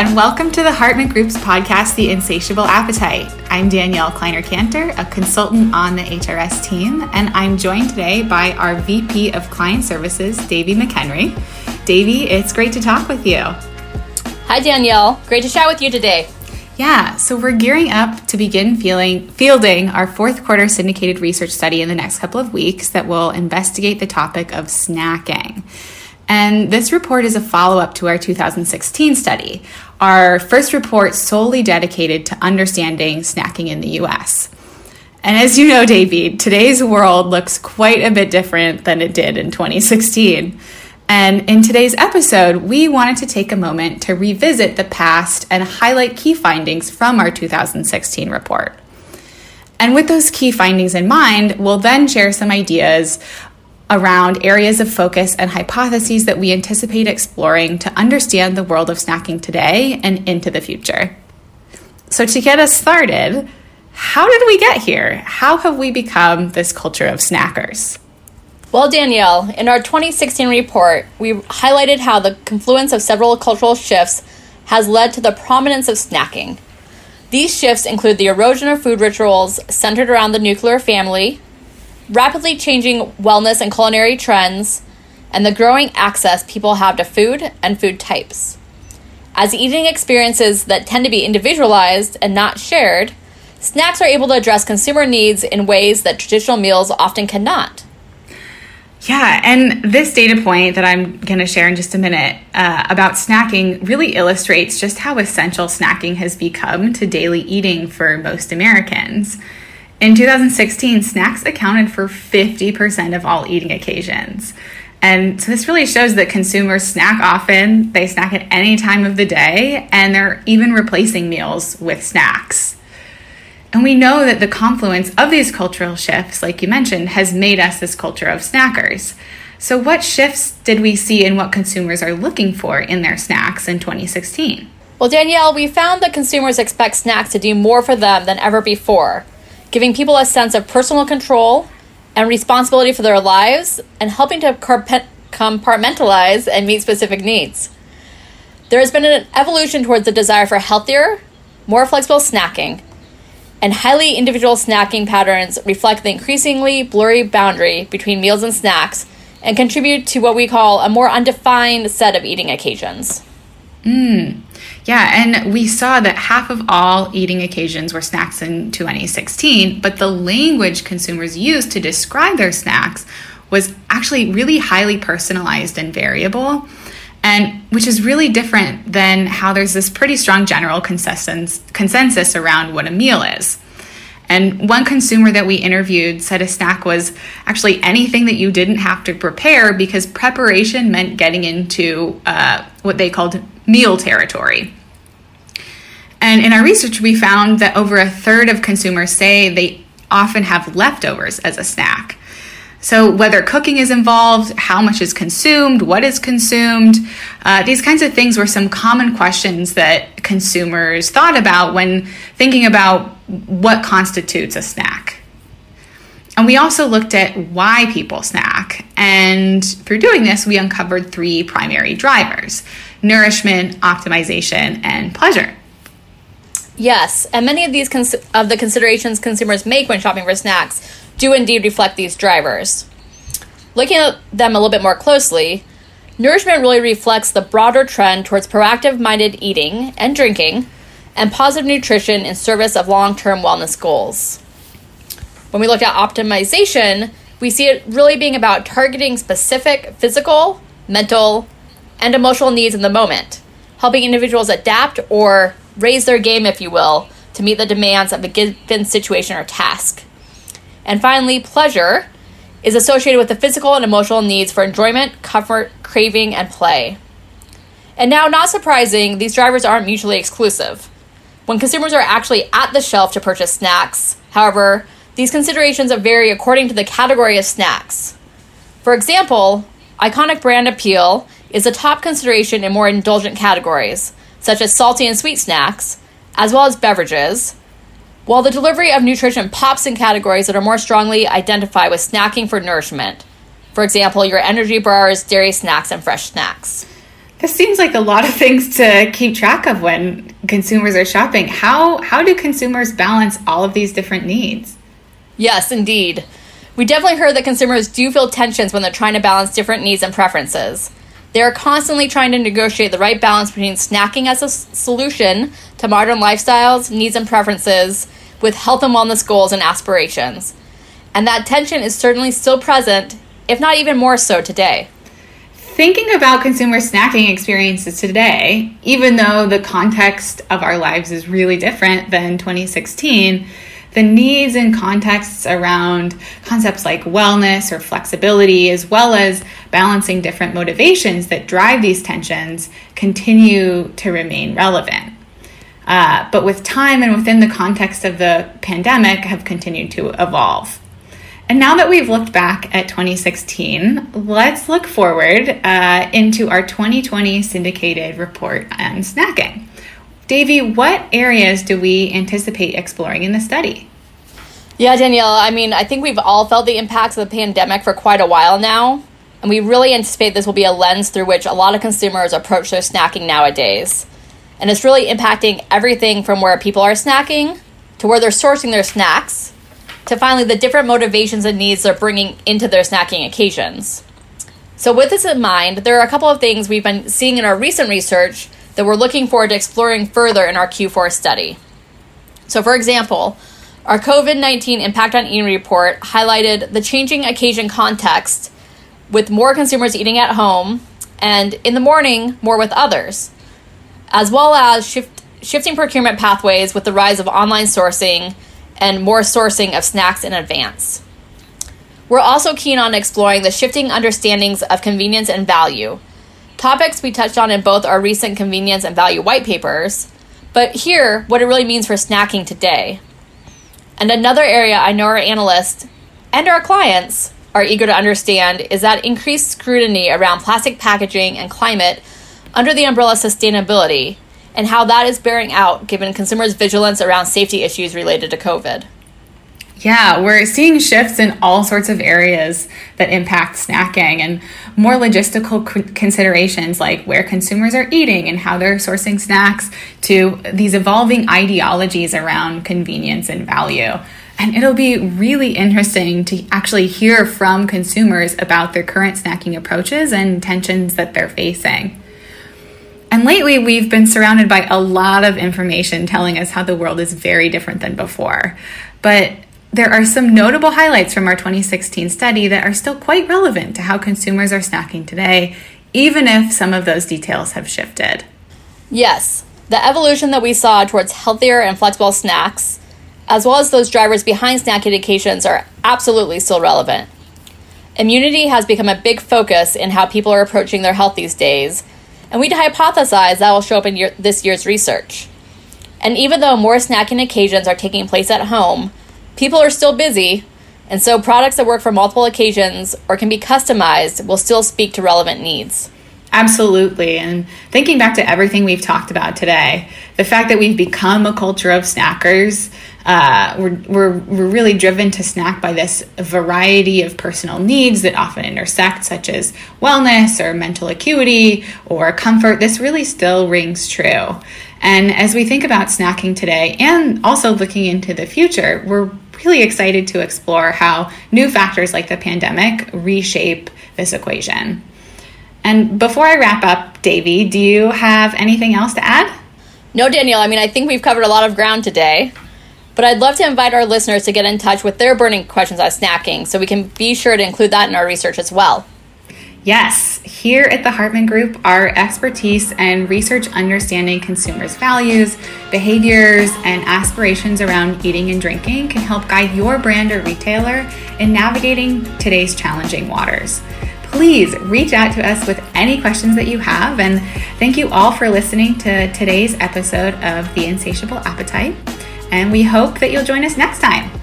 and welcome to the Hartman Group's podcast, The Insatiable Appetite. I'm Danielle Kleiner Cantor, a consultant on the HRS team, and I'm joined today by our VP of Client Services, Davey McHenry. Davey, it's great to talk with you. Hi, Danielle. Great to chat with you today. Yeah, so we're gearing up to begin feeling, fielding our fourth quarter syndicated research study in the next couple of weeks that will investigate the topic of snacking. And this report is a follow up to our 2016 study, our first report solely dedicated to understanding snacking in the US. And as you know, David, today's world looks quite a bit different than it did in 2016. And in today's episode, we wanted to take a moment to revisit the past and highlight key findings from our 2016 report. And with those key findings in mind, we'll then share some ideas around areas of focus and hypotheses that we anticipate exploring to understand the world of snacking today and into the future. So, to get us started, how did we get here? How have we become this culture of snackers? Well, Danielle, in our 2016 report, we highlighted how the confluence of several cultural shifts has led to the prominence of snacking. These shifts include the erosion of food rituals centered around the nuclear family, rapidly changing wellness and culinary trends, and the growing access people have to food and food types. As eating experiences that tend to be individualized and not shared, snacks are able to address consumer needs in ways that traditional meals often cannot. Yeah, and this data point that I'm going to share in just a minute uh, about snacking really illustrates just how essential snacking has become to daily eating for most Americans. In 2016, snacks accounted for 50% of all eating occasions. And so this really shows that consumers snack often, they snack at any time of the day, and they're even replacing meals with snacks. And we know that the confluence of these cultural shifts, like you mentioned, has made us this culture of snackers. So, what shifts did we see in what consumers are looking for in their snacks in 2016? Well, Danielle, we found that consumers expect snacks to do more for them than ever before giving people a sense of personal control and responsibility for their lives, and helping to compartmentalize and meet specific needs. There has been an evolution towards the desire for healthier, more flexible snacking, and highly individual snacking patterns reflect the increasingly blurry boundary between meals and snacks and contribute to what we call a more undefined set of eating occasions. Mm. Yeah, and we saw that half of all eating occasions were snacks in 2016, but the language consumers used to describe their snacks was actually really highly personalized and variable. And which is really different than how there's this pretty strong general consensus, consensus around what a meal is. And one consumer that we interviewed said a snack was actually anything that you didn't have to prepare because preparation meant getting into uh, what they called meal territory. And in our research, we found that over a third of consumers say they often have leftovers as a snack. So, whether cooking is involved, how much is consumed, what is consumed, uh, these kinds of things were some common questions that consumers thought about when thinking about what constitutes a snack. And we also looked at why people snack. And through doing this, we uncovered three primary drivers nourishment, optimization, and pleasure. Yes, and many of these cons- of the considerations consumers make when shopping for snacks do indeed reflect these drivers. Looking at them a little bit more closely, nourishment really reflects the broader trend towards proactive minded eating and drinking and positive nutrition in service of long term wellness goals. When we look at optimization, we see it really being about targeting specific physical, mental, and emotional needs in the moment, helping individuals adapt or raise their game, if you will, to meet the demands of a given situation or task. And finally, pleasure is associated with the physical and emotional needs for enjoyment, comfort, craving, and play. And now, not surprising, these drivers aren't mutually exclusive. When consumers are actually at the shelf to purchase snacks, however, these considerations vary according to the category of snacks. For example, iconic brand appeal is a top consideration in more indulgent categories, such as salty and sweet snacks, as well as beverages, while the delivery of nutrition pops in categories that are more strongly identified with snacking for nourishment. For example, your energy bars, dairy snacks, and fresh snacks. This seems like a lot of things to keep track of when consumers are shopping. How how do consumers balance all of these different needs? Yes, indeed. We definitely heard that consumers do feel tensions when they're trying to balance different needs and preferences. They are constantly trying to negotiate the right balance between snacking as a s- solution to modern lifestyles, needs, and preferences with health and wellness goals and aspirations. And that tension is certainly still present, if not even more so today. Thinking about consumer snacking experiences today, even though the context of our lives is really different than 2016, the needs and contexts around concepts like wellness or flexibility, as well as balancing different motivations that drive these tensions, continue to remain relevant. Uh, but with time and within the context of the pandemic, have continued to evolve. And now that we've looked back at 2016, let's look forward uh, into our 2020 syndicated report on snacking. Davey, what areas do we anticipate exploring in the study? Yeah, Danielle, I mean, I think we've all felt the impacts of the pandemic for quite a while now, and we really anticipate this will be a lens through which a lot of consumers approach their snacking nowadays. And it's really impacting everything from where people are snacking to where they're sourcing their snacks to finally the different motivations and needs they're bringing into their snacking occasions. So, with this in mind, there are a couple of things we've been seeing in our recent research that we're looking forward to exploring further in our Q4 study. So, for example, our COVID 19 Impact on Eating report highlighted the changing occasion context with more consumers eating at home and in the morning more with others, as well as shift, shifting procurement pathways with the rise of online sourcing and more sourcing of snacks in advance. We're also keen on exploring the shifting understandings of convenience and value, topics we touched on in both our recent convenience and value white papers, but here, what it really means for snacking today. And another area I know our analysts and our clients are eager to understand is that increased scrutiny around plastic packaging and climate under the umbrella sustainability and how that is bearing out given consumers' vigilance around safety issues related to COVID. Yeah, we're seeing shifts in all sorts of areas that impact snacking and more logistical considerations like where consumers are eating and how they're sourcing snacks to these evolving ideologies around convenience and value. And it'll be really interesting to actually hear from consumers about their current snacking approaches and tensions that they're facing. And lately, we've been surrounded by a lot of information telling us how the world is very different than before. But there are some notable highlights from our 2016 study that are still quite relevant to how consumers are snacking today, even if some of those details have shifted. Yes, the evolution that we saw towards healthier and flexible snacks, as well as those drivers behind snacking occasions, are absolutely still relevant. Immunity has become a big focus in how people are approaching their health these days, and we'd hypothesize that will show up in year, this year's research. And even though more snacking occasions are taking place at home, people are still busy, and so products that work for multiple occasions or can be customized will still speak to relevant needs. Absolutely. And thinking back to everything we've talked about today, the fact that we've become a culture of snackers, uh, we're, we're, we're really driven to snack by this variety of personal needs that often intersect, such as wellness or mental acuity or comfort. This really still rings true. And as we think about snacking today and also looking into the future, we're really excited to explore how new factors like the pandemic reshape this equation. And before I wrap up, Davey, do you have anything else to add? No, Danielle. I mean, I think we've covered a lot of ground today. But I'd love to invite our listeners to get in touch with their burning questions on snacking so we can be sure to include that in our research as well. Yes, here at the Hartman Group, our expertise and research understanding consumers' values, behaviors, and aspirations around eating and drinking can help guide your brand or retailer in navigating today's challenging waters please reach out to us with any questions that you have. And thank you all for listening to today's episode of The Insatiable Appetite. And we hope that you'll join us next time.